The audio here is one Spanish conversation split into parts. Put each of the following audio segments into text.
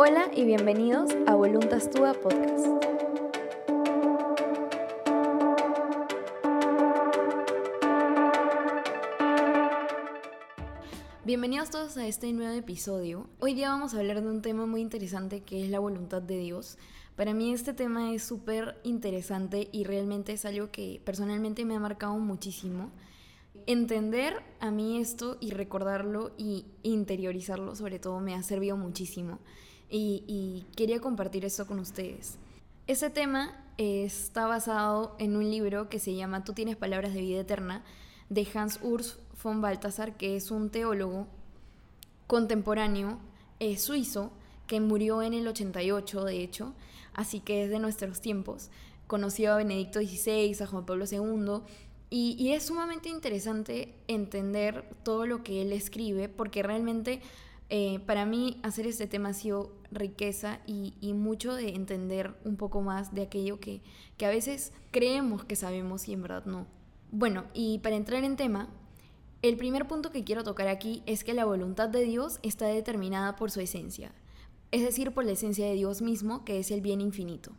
Hola y bienvenidos a Voluntas Tua Podcast. Bienvenidos todos a este nuevo episodio. Hoy día vamos a hablar de un tema muy interesante que es la voluntad de Dios. Para mí este tema es súper interesante y realmente es algo que personalmente me ha marcado muchísimo. Entender a mí esto y recordarlo y interiorizarlo sobre todo me ha servido muchísimo y, quería compartir esto con ustedes. Este tema está basado en un libro que se llama Tú tienes palabras de vida eterna de Hans Urs von Balthasar, que es un teólogo contemporáneo eh, suizo que murió en el 88, de hecho, así que es de nuestros tiempos. Conoció a Benedicto XVI, a Juan Pablo II, y, es sumamente interesante entender todo lo que él escribe, porque realmente eh, para mí hacer este tema ha sido riqueza y, mucho de entender un poco más de aquello que, que a veces creemos que sabemos y en verdad no. Bueno, y para entrar en tema, el primer punto que quiero tocar aquí es que la voluntad de Dios está determinada por su esencia, es decir, por la esencia de Dios mismo, que es el bien infinito.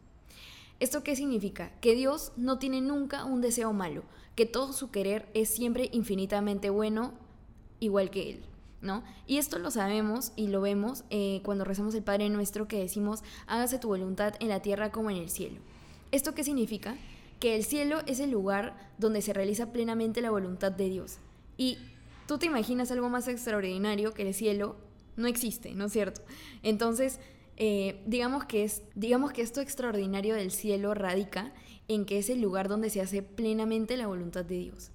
¿Esto qué significa? Que Dios no tiene nunca un deseo malo, que todo su querer es siempre infinitamente bueno, igual que Él. ¿No? Y esto lo sabemos y lo vemos eh, cuando rezamos el Padre Nuestro que decimos, hágase tu voluntad en la tierra como en el cielo. ¿Esto qué significa? Que el cielo es el lugar donde se realiza plenamente la voluntad de Dios. Y tú te imaginas algo más extraordinario que el cielo, no existe, ¿no es cierto? Entonces, eh, digamos, que es, digamos que esto extraordinario del cielo radica en que es el lugar donde se hace plenamente la voluntad de Dios.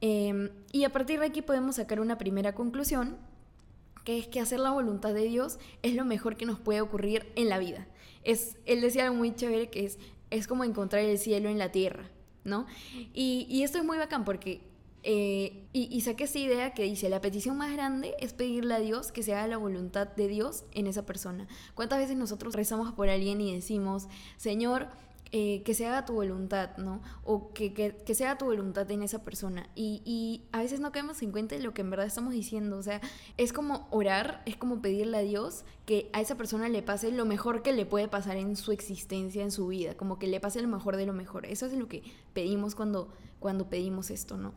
Em, y a partir de aquí podemos sacar una primera conclusión, que es que hacer la voluntad de Dios es lo mejor que nos puede ocurrir en la vida. Es, él decía algo muy chévere que es, es como encontrar el cielo en la tierra, ¿no? Y, y esto es muy bacán porque eh, y, saqué esa idea que dice, la petición más grande es pedirle a Dios que se haga la voluntad de Dios en esa persona. ¿Cuántas veces nosotros rezamos por alguien y decimos, Señor, eh, que se haga tu voluntad, ¿no? O que, que, se haga tu voluntad en esa persona. Y, y, a veces no caemos en cuenta de lo que en verdad estamos diciendo. O sea, es como orar, es como pedirle a Dios que a esa persona le pase lo mejor que le puede pasar en su existencia, en su vida. Como que le pase lo mejor de lo mejor. Eso es lo que pedimos cuando, cuando pedimos esto, ¿no?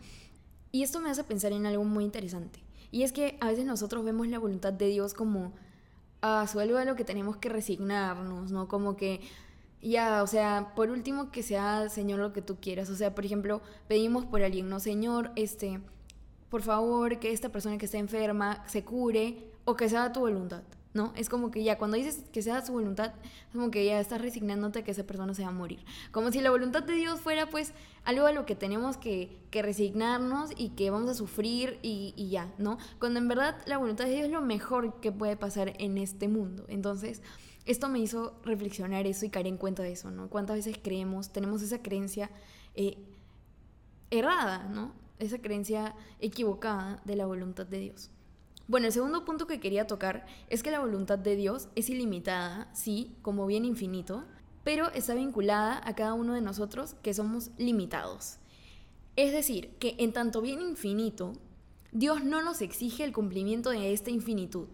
Y esto me hace pensar en algo muy interesante. Y es que a veces nosotros vemos la voluntad de Dios como a su algo a lo que tenemos que resignarnos, ¿no? Como que ya, o sea, por último que sea, Señor, lo que tú quieras. O sea, por ejemplo, pedimos por alguien, ¿no? Señor, este, por favor, que esta persona que está enferma se cure o que sea tu voluntad. ¿no? Es como que ya cuando dices que sea su voluntad, es como que ya estás resignándote a que esa persona se va a morir. Como si la voluntad de Dios fuera pues algo a lo que tenemos que, resignarnos y que vamos a sufrir y, y, ya, ¿no? Cuando en verdad la voluntad de Dios es lo mejor que puede pasar en este mundo. Entonces, esto me hizo reflexionar eso y caer en cuenta de eso, ¿no? ¿Cuántas veces creemos, tenemos esa creencia eh, errada, ¿no? Esa creencia equivocada de la voluntad de Dios. Bueno, el segundo punto que quería tocar es que la voluntad de Dios es ilimitada, sí, como bien infinito, pero está vinculada a cada uno de nosotros que somos limitados. Es decir, que en tanto bien infinito, Dios no nos exige el cumplimiento de esta infinitud,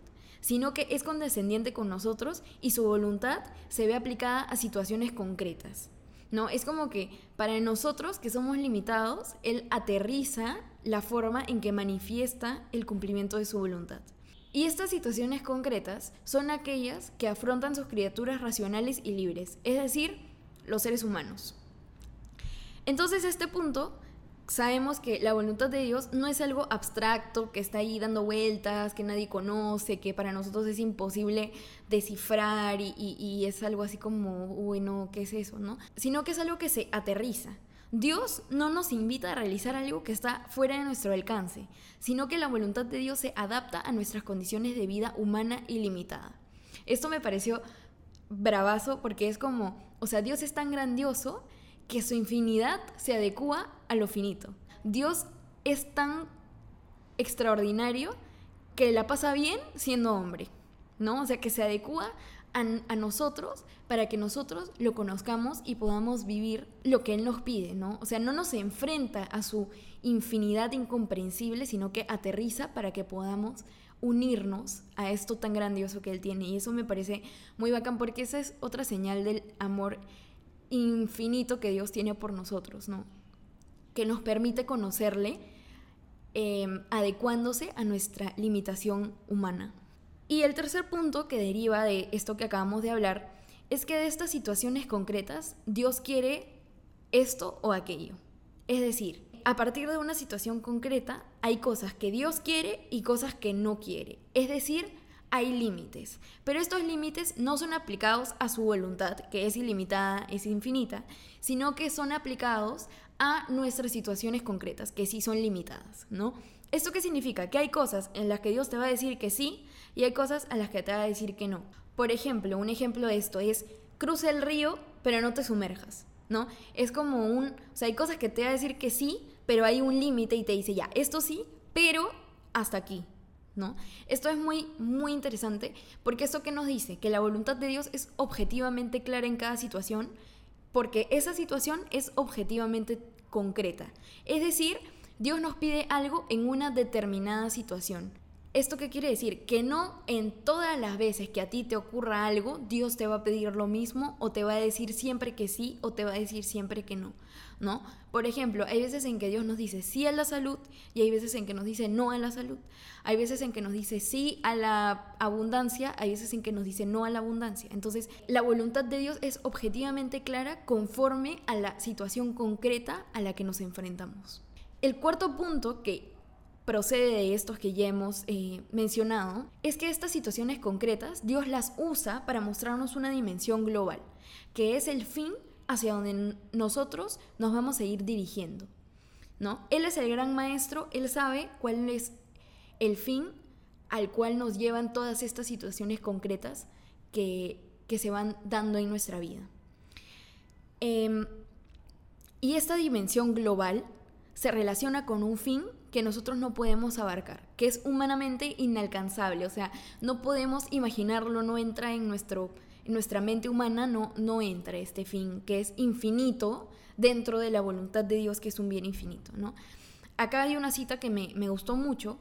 sino que es condescendiente con nosotros y su voluntad se ve aplicada a situaciones concretas. ¿no? Es como que para nosotros que somos limitados, Él aterriza la forma en que manifiesta el cumplimiento de su voluntad. Y estas situaciones concretas son aquellas que afrontan sus criaturas racionales y libres, es decir, los seres humanos. Entonces, este punto, sabemos que la voluntad de Dios no es algo abstracto que está ahí dando vueltas, que nadie conoce, que para nosotros es imposible descifrar y, es algo así como, bueno, ¿qué es eso? ¿no? Sino que es algo que se aterriza. Dios no nos invita a realizar algo que está fuera de nuestro alcance, sino que la voluntad de Dios se adapta a nuestras condiciones de vida humana ilimitada. Esto me pareció bravazo porque es como, o sea, Dios es tan grandioso que su infinidad se adecua a lo finito. Dios es tan extraordinario que la pasa bien siendo hombre, ¿no? O sea, que se adecua a, nosotros para que nosotros lo conozcamos y podamos vivir lo que Él nos pide, ¿no? O sea, no nos enfrenta a su infinidad incomprensible, sino que aterriza para que podamos unirnos a esto tan grandioso que Él tiene. Y eso me parece muy bacán porque esa es otra señal del amor infinito que Dios tiene por nosotros, ¿no? Que nos permite conocerle em, adecuándose a nuestra limitación humana. Y el tercer punto que deriva de esto que acabamos de hablar es que de estas situaciones concretas Dios quiere esto o aquello. Es decir, a partir de una situación concreta hay cosas que Dios quiere y cosas que no quiere. Es decir, hay límites. Pero estos límites no son aplicados a su voluntad, que es ilimitada, es infinita, sino que son aplicados a nuestras situaciones concretas, que sí son limitadas, ¿no? ¿Esto qué significa? Que hay cosas en las que Dios te va a decir que sí y hay cosas a las que te va a decir que no. Por ejemplo, un ejemplo de esto es cruza el río, pero no te sumerjas, ¿no? Es como un, o sea, hay cosas que te va a decir que sí, pero hay un límite y te dice ya, esto sí, pero hasta aquí, ¿no? Esto es muy, muy interesante porque esto que nos dice, que la voluntad de Dios es objetivamente clara en cada situación, porque esa situación es objetivamente concreta. Es decir, Dios nos pide algo en una determinada situación. ¿Esto qué quiere decir? Que no en todas las veces que a ti te ocurra algo, Dios te va a pedir lo mismo o te va a decir siempre que sí o te va a decir siempre que no, ¿no? Por ejemplo, hay veces en que Dios nos dice sí a la salud y hay veces en que nos dice no a la salud. Hay veces en que nos dice sí a la abundancia, hay veces en que nos dice no a la abundancia. Entonces, la voluntad de Dios es objetivamente clara conforme a la situación concreta a la que nos enfrentamos. El cuarto punto que procede de estos que ya hemos eh, mencionado, es que estas situaciones concretas Dios las usa para mostrarnos una dimensión global, que es el fin hacia donde nosotros nos vamos a ir dirigiendo. ¿no? Él es el gran maestro, él sabe cuál es el fin al cual nos llevan todas estas situaciones concretas que, se van dando en nuestra vida. Em, y esta dimensión global se relaciona con un fin que nosotros no podemos abarcar, que es humanamente inalcanzable, o sea, no podemos imaginarlo, no entra en, nuestro, en nuestra mente humana, no, no entra este fin, que es infinito dentro de la voluntad de Dios, que es un bien infinito, ¿no? Acá hay una cita que me, me gustó mucho,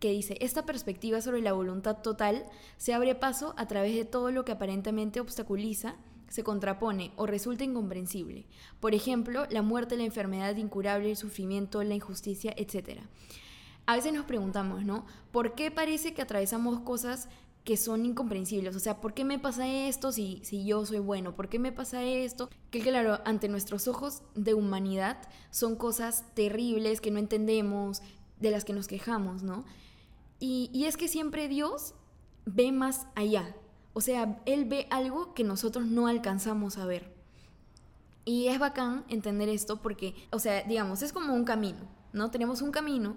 que dice, esta perspectiva sobre la voluntad total se abre paso a través de todo lo que aparentemente obstaculiza se contrapone o resulta incomprensible. Por ejemplo, la muerte, la enfermedad incurable, el sufrimiento, la injusticia, etc. A veces nos preguntamos, ¿no? ¿Por qué parece que atravesamos cosas que son incomprensibles? O sea, ¿por qué me pasa esto si, si yo soy bueno? ¿Por qué me pasa esto? Que claro, ante nuestros ojos de humanidad son cosas terribles que no entendemos, de las que nos quejamos, ¿no? Y, y es que siempre Dios ve más allá, o sea, Él ve algo que nosotros no alcanzamos a ver. Y es bacán entender esto porque, o sea, digamos, es como un camino, ¿no? Tenemos un camino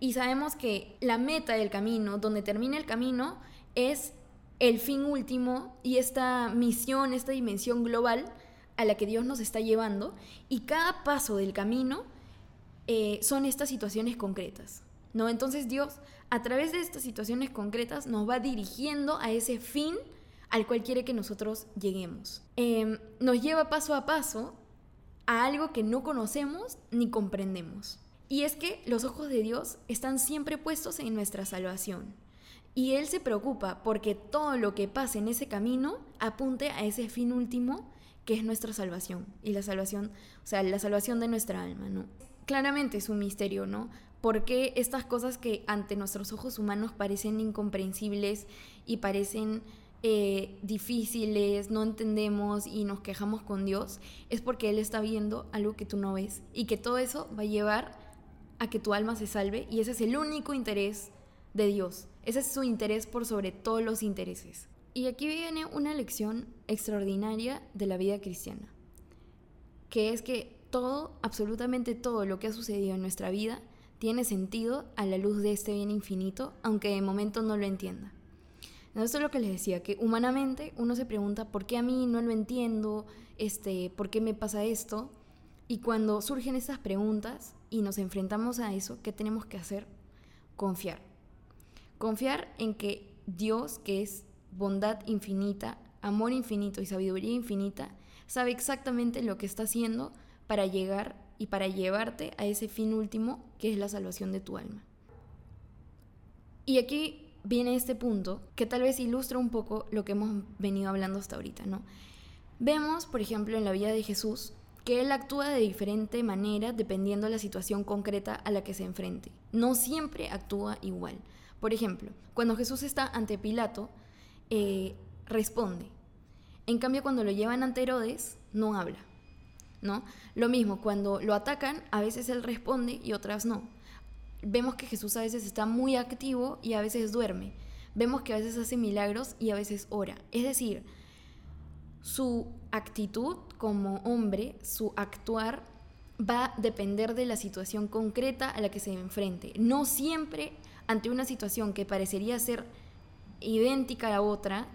y sabemos que la meta del camino, donde termina el camino, es el fin último y esta misión, esta dimensión global a la que Dios nos está llevando. Y cada paso del camino eh, son estas situaciones concretas, ¿no? Entonces Dios a través de estas situaciones concretas nos va dirigiendo a ese fin al cual quiere que nosotros lleguemos. Em, nos lleva paso a paso a algo que no conocemos ni comprendemos. Y es que los ojos de Dios están siempre puestos en nuestra salvación. Y Él se preocupa porque todo lo que pase en ese camino apunte a ese fin último que es nuestra salvación. Y la salvación, o sea, la salvación de nuestra alma, ¿no? Claramente es un misterio, ¿no? ¿Por qué estas cosas que ante nuestros ojos humanos parecen incomprensibles y parecen eh, difíciles, no entendemos y nos quejamos con Dios? Es porque Él está viendo algo que tú no ves y que todo eso va a llevar a que tu alma se salve y ese es el único interés de Dios. Ese es su interés por sobre todos los intereses. Y aquí viene una lección extraordinaria de la vida cristiana, que es que todo, absolutamente todo lo que ha sucedido en nuestra vida, tiene sentido a la luz de este bien infinito, aunque de momento no lo entienda. Esto es lo que les decía, que humanamente uno se pregunta por qué a mí no lo entiendo, este, por qué me pasa esto. Y cuando surgen estas preguntas y nos enfrentamos a eso, ¿qué tenemos que hacer? Confiar. Confiar en que Dios, que es bondad infinita, amor infinito y sabiduría infinita, sabe exactamente lo que está haciendo para llegar y para llevarte a ese fin último que es la salvación de tu alma. Y aquí viene este punto que tal vez ilustra un poco lo que hemos venido hablando hasta ahorita, ¿no? Vemos, por ejemplo, en la vida de Jesús, que él actúa de diferente manera dependiendo de la situación concreta a la que se enfrente. No siempre actúa igual. Por ejemplo, cuando Jesús está ante Pilato, eh, responde. En cambio, cuando lo llevan ante Herodes, no habla. ¿No? Lo mismo, cuando lo atacan, a veces él responde y otras no. Vemos que Jesús a veces está muy activo y a veces duerme. Vemos que a veces hace milagros y a veces ora. Es decir, su actitud como hombre, su actuar, va a depender de la situación concreta a la que se enfrente. No siempre ante una situación que parecería ser idéntica a otra,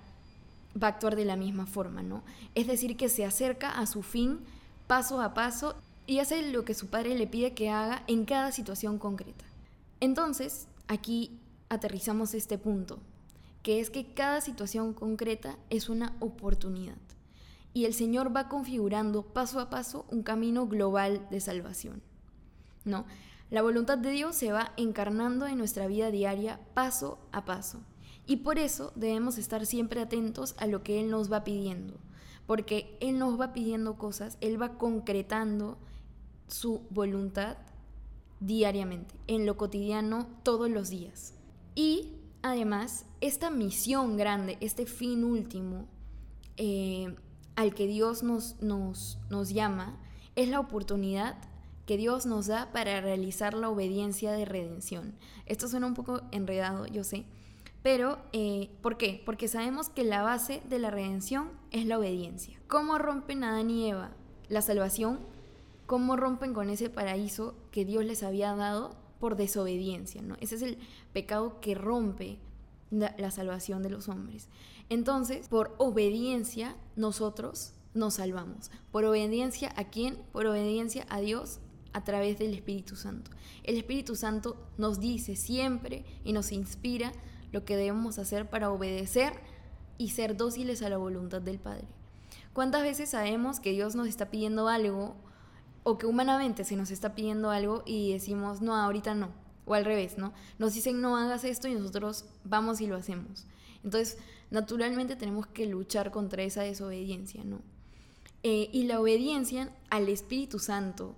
va a actuar de la misma forma, ¿no? Es decir, que se acerca a su fin paso a paso y hace lo que su padre le pide que haga en cada situación concreta. Entonces, aquí aterrizamos este punto, que es que cada situación concreta es una oportunidad y el Señor va configurando paso a paso un camino global de salvación. ¿No? La voluntad de Dios se va encarnando en nuestra vida diaria paso a paso. Y por eso debemos estar siempre atentos a lo que Él nos va pidiendo, porque Él nos va pidiendo cosas, Él va concretando su voluntad diariamente, en lo cotidiano, todos los días. Y además, esta misión grande, este fin último, eh, al que Dios nos, nos, nos llama es la oportunidad que Dios nos da para realizar la obediencia de redención. Esto suena un poco enredado, yo sé, pero eh, ¿por qué? Porque sabemos que la base de la redención es la obediencia. ¿Cómo rompen Adán y Eva la salvación? ¿Cómo rompen con ese paraíso que Dios les había dado por desobediencia? ¿no? Ese es el pecado que rompe la salvación de los hombres. Entonces, por obediencia, nosotros nos salvamos. ¿Por obediencia a quién? Por obediencia a Dios a través del Espíritu Santo. El Espíritu Santo nos dice siempre y nos inspira lo que debemos hacer para obedecer y ser dóciles a la voluntad del Padre. ¿Cuántas veces sabemos que Dios nos está pidiendo algo o que humanamente se nos está pidiendo algo y decimos, no, ahorita no? O al revés, ¿no? Nos dicen, no hagas esto y nosotros vamos y lo hacemos. Entonces, naturalmente tenemos que luchar contra esa desobediencia, ¿no? Eh, y la obediencia al Espíritu Santo,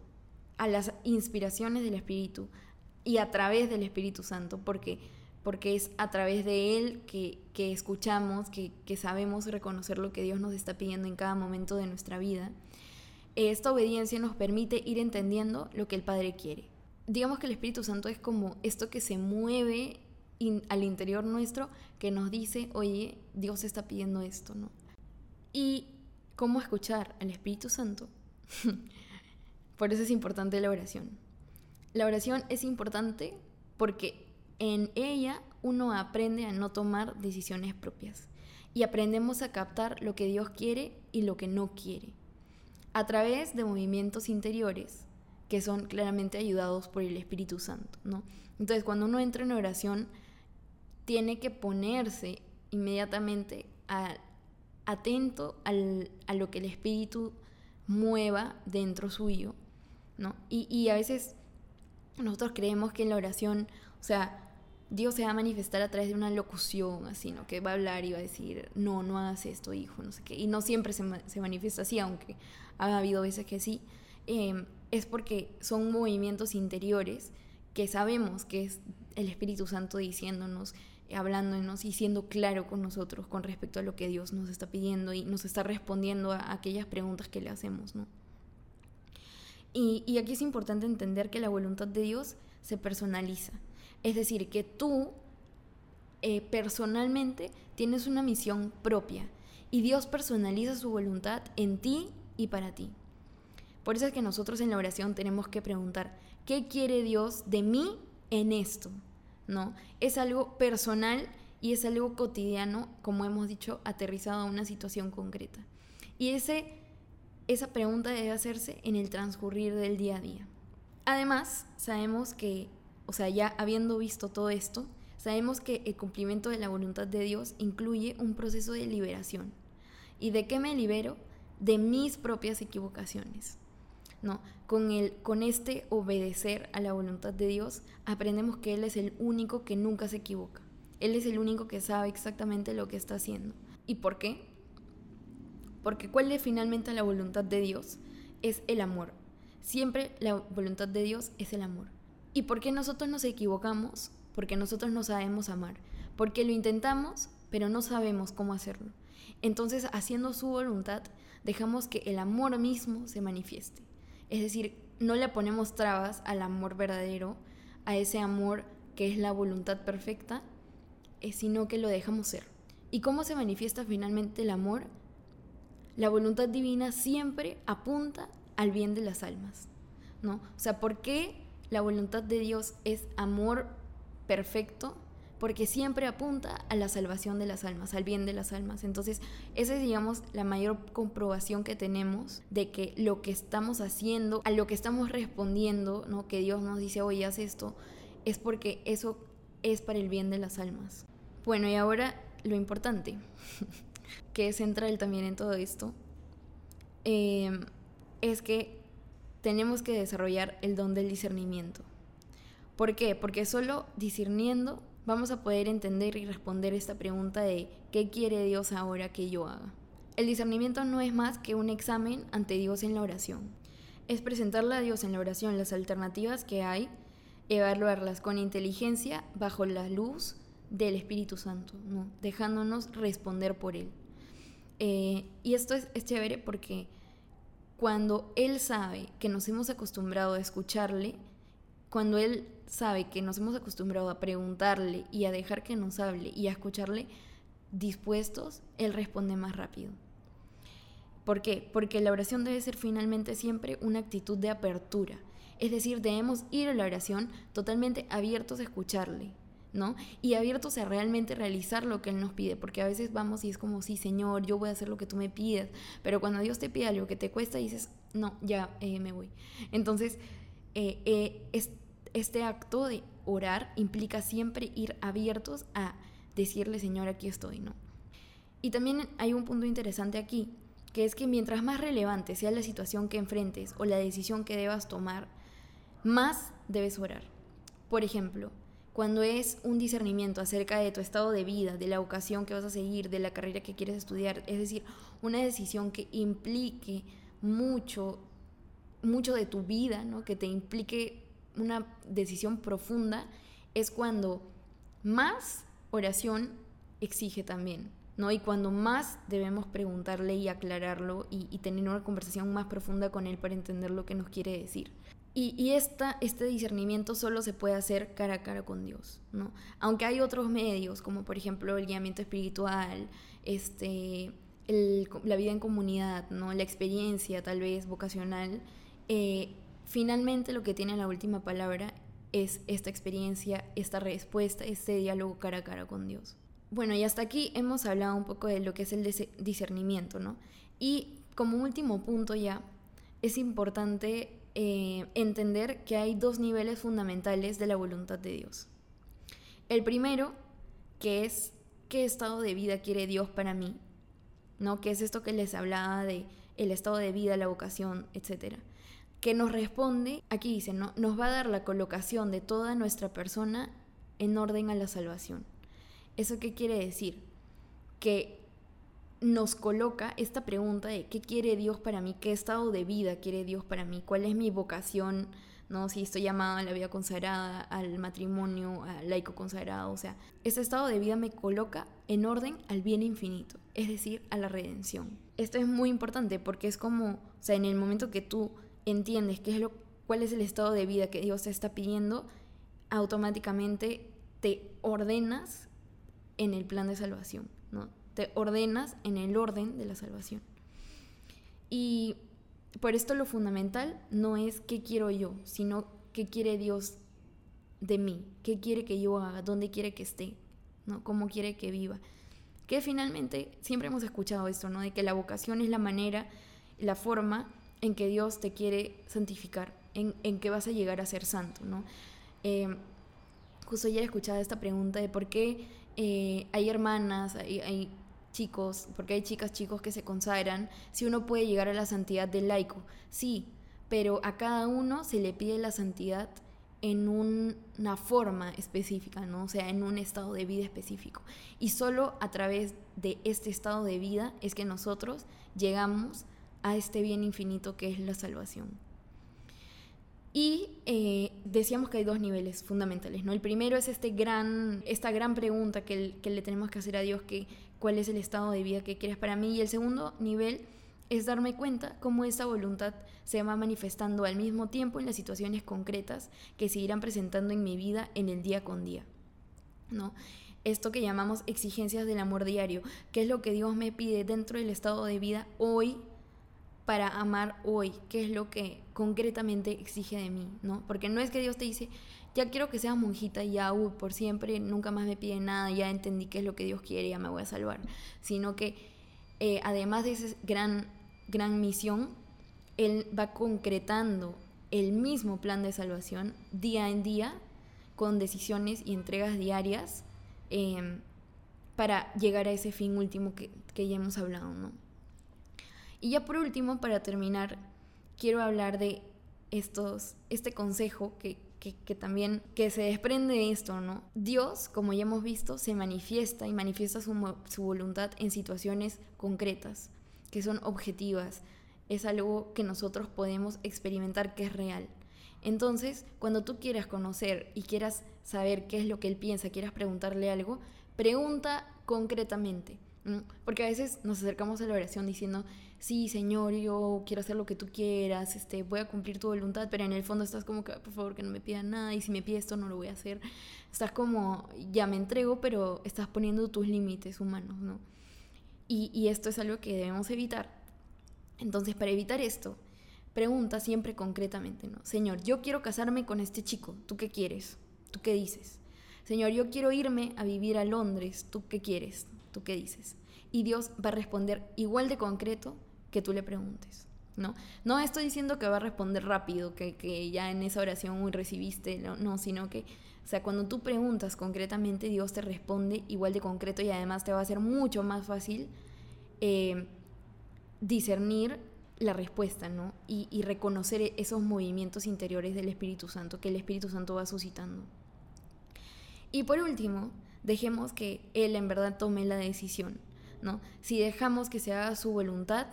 a las inspiraciones del Espíritu y a través del Espíritu Santo, porque, porque es a través de Él que, escuchamos, que, que, sabemos reconocer lo que Dios nos está pidiendo en cada momento de nuestra vida. Esta obediencia nos permite ir entendiendo lo que el Padre quiere. Digamos que el Espíritu Santo es como esto que se mueve al interior nuestro que nos dice, oye, Dios está pidiendo esto, ¿no? Y cómo escuchar al Espíritu Santo. Por eso es importante la oración. La oración es importante porque en ella uno aprende a no tomar decisiones propias y aprendemos a captar lo que Dios quiere y lo que no quiere a través de movimientos interiores que son claramente ayudados por el Espíritu Santo, ¿no? Entonces, cuando uno entra en oración, tiene que ponerse inmediatamente atento a lo que el espíritu mueva dentro suyo, ¿no? Y, a veces nosotros creemos que en la oración, o sea, Dios se va a manifestar a través de una locución, así, ¿no? Que va a hablar y va a decir, no, no hagas esto, hijo, no sé qué. Y no siempre se, manifiesta así, aunque ha habido veces que sí. Em, es porque son movimientos interiores que sabemos que es el Espíritu Santo diciéndonos, hablándonos y siendo claro con nosotros con respecto a lo que Dios nos está pidiendo y nos está respondiendo a aquellas preguntas que le hacemos, ¿no? Y, aquí es importante entender que la voluntad de Dios se personaliza. Es decir, que tú eh, personalmente tienes una misión propia y Dios personaliza su voluntad en ti y para ti. Por eso es que nosotros en la oración tenemos que preguntar, ¿qué quiere Dios de mí en esto? ¿no? Es algo personal y es algo cotidiano, como hemos dicho, aterrizado a una situación concreta. Y ese, esa pregunta debe hacerse en el transcurrir del día a día. Además, sabemos que, o sea, ya habiendo visto todo esto, sabemos que el cumplimiento de la voluntad de Dios incluye un proceso de liberación. ¿Y de qué me libero? De mis propias equivocaciones. ¿no? Con, el, con este obedecer a la voluntad de Dios, aprendemos que Él es el único que nunca se equivoca. Él es el único que sabe exactamente lo que está haciendo. ¿Y por qué? Porque cuál es finalmente la voluntad de Dios es el amor. Siempre la voluntad de Dios es el amor. ¿Y por qué nosotros nos equivocamos? Porque nosotros no sabemos amar. Porque lo intentamos, pero no sabemos cómo hacerlo. Entonces, haciendo su voluntad, dejamos que el amor mismo se manifieste. Es decir, no le ponemos trabas al amor verdadero, a ese amor que es la voluntad perfecta, eh, sino que lo dejamos ser. ¿Y cómo se manifiesta finalmente el amor? La voluntad divina siempre apunta al bien de las almas, ¿no? O sea, ¿por qué la voluntad de Dios es amor perfecto? porque siempre apunta a la salvación de las almas, al bien de las almas. Entonces, esa es, digamos, la mayor comprobación que tenemos de que lo que estamos haciendo, a lo que estamos respondiendo, ¿no? que Dios nos dice, oye, haz esto, es porque eso es para el bien de las almas. Bueno, y ahora lo importante, que es central también en todo esto, eh, es que tenemos que desarrollar el don del discernimiento. ¿Por qué? Porque solo discerniendo vamos a poder entender y responder esta pregunta de ¿qué quiere Dios ahora que yo haga? El discernimiento no es más que un examen ante Dios en la oración. Es presentarle a Dios en la oración las alternativas que hay, evaluarlas con inteligencia bajo la luz del Espíritu Santo, ¿no? dejándonos responder por Él. Eh, y esto es, es chévere porque cuando Él sabe que nos hemos acostumbrado a escucharle, cuando Él sabe que nos hemos acostumbrado a preguntarle y a dejar que nos hable y a escucharle dispuestos, Él responde más rápido. ¿Por qué? Porque la oración debe ser finalmente siempre una actitud de apertura. Es decir, debemos ir a la oración totalmente abiertos a escucharle, ¿no? Y abiertos a realmente realizar lo que Él nos pide, porque a veces vamos y es como, sí, Señor, yo voy a hacer lo que tú me pides, pero cuando Dios te pide algo que te cuesta, dices, no, ya eh, me voy. Entonces, eh, eh, es este acto de orar implica siempre ir abiertos a decirle, Señor, aquí estoy, ¿no? Y también hay un punto interesante aquí, que es que mientras más relevante sea la situación que enfrentes o la decisión que debas tomar, más debes orar. Por ejemplo, cuando es un discernimiento acerca de tu estado de vida, de la vocación que vas a seguir, de la carrera que quieres estudiar, es decir, una decisión que implique mucho, mucho de tu vida, ¿no? que te implique una decisión profunda, es cuando más oración exige también, ¿no? Y cuando más debemos preguntarle y aclararlo y, tener una conversación más profunda con él para entender lo que nos quiere decir. Y, este discernimiento solo se puede hacer cara a cara con Dios, ¿no? Aunque hay otros medios, como por ejemplo el guiamiento espiritual, este, la vida en comunidad, ¿no? La experiencia tal vez vocacional, eh, Finalmente lo que tiene la última palabra es esta experiencia, esta respuesta, este diálogo cara a cara con Dios. Bueno, y hasta aquí hemos hablado un poco de lo que es el discernimiento, ¿no? Y como último punto ya, es importante eh, entender que hay dos niveles fundamentales de la voluntad de Dios. El primero, que es qué estado de vida quiere Dios para mí, ¿no? Que es esto que les hablaba de el estado de vida, la vocación, etcétera que nos responde, aquí dice, ¿no? nos va a dar la colocación de toda nuestra persona en orden a la salvación. ¿Eso qué quiere decir? Que nos coloca esta pregunta de qué quiere Dios para mí, qué estado de vida quiere Dios para mí, cuál es mi vocación, ¿no? Si estoy llamada a la vida consagrada, al matrimonio, laico consagrado, o sea, ese estado de vida me coloca en orden al bien infinito, es decir, a la redención. Esto es muy importante porque es como, o sea, en el momento que tú entiendes qué es lo, cuál es el estado de vida que Dios te está pidiendo, automáticamente te ordenas en el plan de salvación, ¿no? Te ordenas en el orden de la salvación. Y por esto lo fundamental no es qué quiero yo, sino qué quiere Dios de mí, qué quiere que yo haga, dónde quiere que esté, ¿no? Cómo quiere que viva. Que finalmente siempre hemos escuchado esto, ¿no? De que la vocación es la manera, la forma en que Dios te quiere santificar, en, que vas a llegar a ser santo, ¿no? Eh, justo ayer escuchaba esta pregunta de por qué eh, hay hermanas, hay, chicos, porque hay chicas, chicos que se consagran, si uno puede llegar a la santidad del laico. Sí, pero a cada uno se le pide la santidad en una forma específica, ¿no? O sea, en un estado de vida específico. Y solo a través de este estado de vida es que nosotros llegamos a este bien infinito que es la salvación. Y eh, decíamos que hay dos niveles fundamentales, ¿no? El primero es este gran, esta gran pregunta que, que le tenemos que hacer a Dios, que cuál es el estado de vida que quieres para mí. Y el segundo nivel es darme cuenta cómo esa voluntad se va manifestando al mismo tiempo en las situaciones concretas que se irán presentando en mi vida en el día con día. ¿no? Esto que llamamos exigencias del amor diario, que es lo que Dios me pide dentro del estado de vida hoy para amar hoy, qué es lo que concretamente exige de mí, ¿no? Porque no es que Dios te dice, ya quiero que seas monjita ya, por siempre, nunca más me pide nada, ya entendí qué es lo que Dios quiere, ya me voy a salvar, sino que eh, además de esa gran, gran misión, Él va concretando el mismo plan de salvación día en día con decisiones y entregas diarias em, para llegar a ese fin último que, que ya hemos hablado, ¿no? Y ya por último, para terminar, quiero hablar de estos, este consejo que, que, también que se desprende de esto, ¿no? Dios, como ya hemos visto, se manifiesta y manifiesta su, su voluntad en situaciones concretas, que son objetivas. Es algo que nosotros podemos experimentar que es real. Entonces, cuando tú quieras conocer y quieras saber qué es lo que Él piensa, quieras preguntarle algo, pregunta concretamente. Porque a veces nos acercamos a la oración diciendo, sí, Señor, yo quiero hacer lo que tú quieras, este, voy a cumplir tu voluntad, pero en el fondo estás como que, por favor, que no me pidan nada, y si me pide esto no lo voy a hacer. Estás como, ya me entrego, pero estás poniendo tus límites humanos, ¿no? Y, y esto es algo que debemos evitar. Entonces, para evitar esto, pregunta siempre concretamente, ¿no? Señor, yo quiero casarme con este chico, ¿tú qué quieres? ¿Tú qué dices? Señor, yo quiero irme a vivir a Londres, ¿tú qué quieres? ¿Tú qué dices? Y Dios va a responder igual de concreto que tú le preguntes. ¿no? No estoy diciendo que va a responder rápido, que, que ya en esa oración recibiste, no, no, sino que, o sea, cuando tú preguntas concretamente, Dios te responde igual de concreto y además te va a ser mucho más fácil eh, discernir la respuesta, ¿no? Y, y, reconocer esos movimientos interiores del Espíritu Santo que el Espíritu Santo va suscitando. Y por último, dejemos que Él en verdad tome la decisión, ¿no? Si dejamos que se haga su voluntad,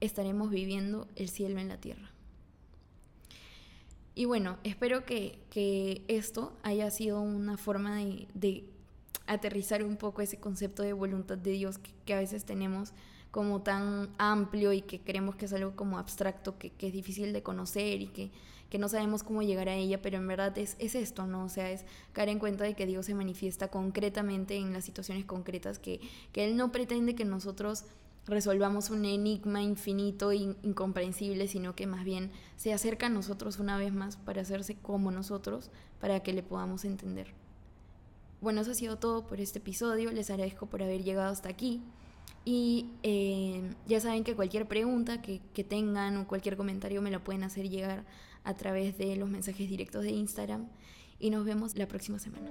estaremos viviendo el cielo en la tierra. Y bueno, espero que, esto haya sido una forma de, aterrizar un poco ese concepto de voluntad de Dios que, a veces tenemos como tan amplio y que creemos que es algo como abstracto, que, es difícil de conocer y que, no sabemos cómo llegar a ella, pero en verdad es, es, esto, ¿no? O sea, es caer en cuenta de que Dios se manifiesta concretamente en las situaciones concretas, que, que Él no pretende que nosotros resolvamos un enigma infinito e incomprensible, sino que más bien se acerca a nosotros una vez más para hacerse como nosotros, para que le podamos entender. Bueno, eso ha sido todo por este episodio, les agradezco por haber llegado hasta aquí y eh, ya saben que cualquier pregunta que, que tengan o cualquier comentario me lo pueden hacer llegar a través de los mensajes directos de Instagram y nos vemos la próxima semana.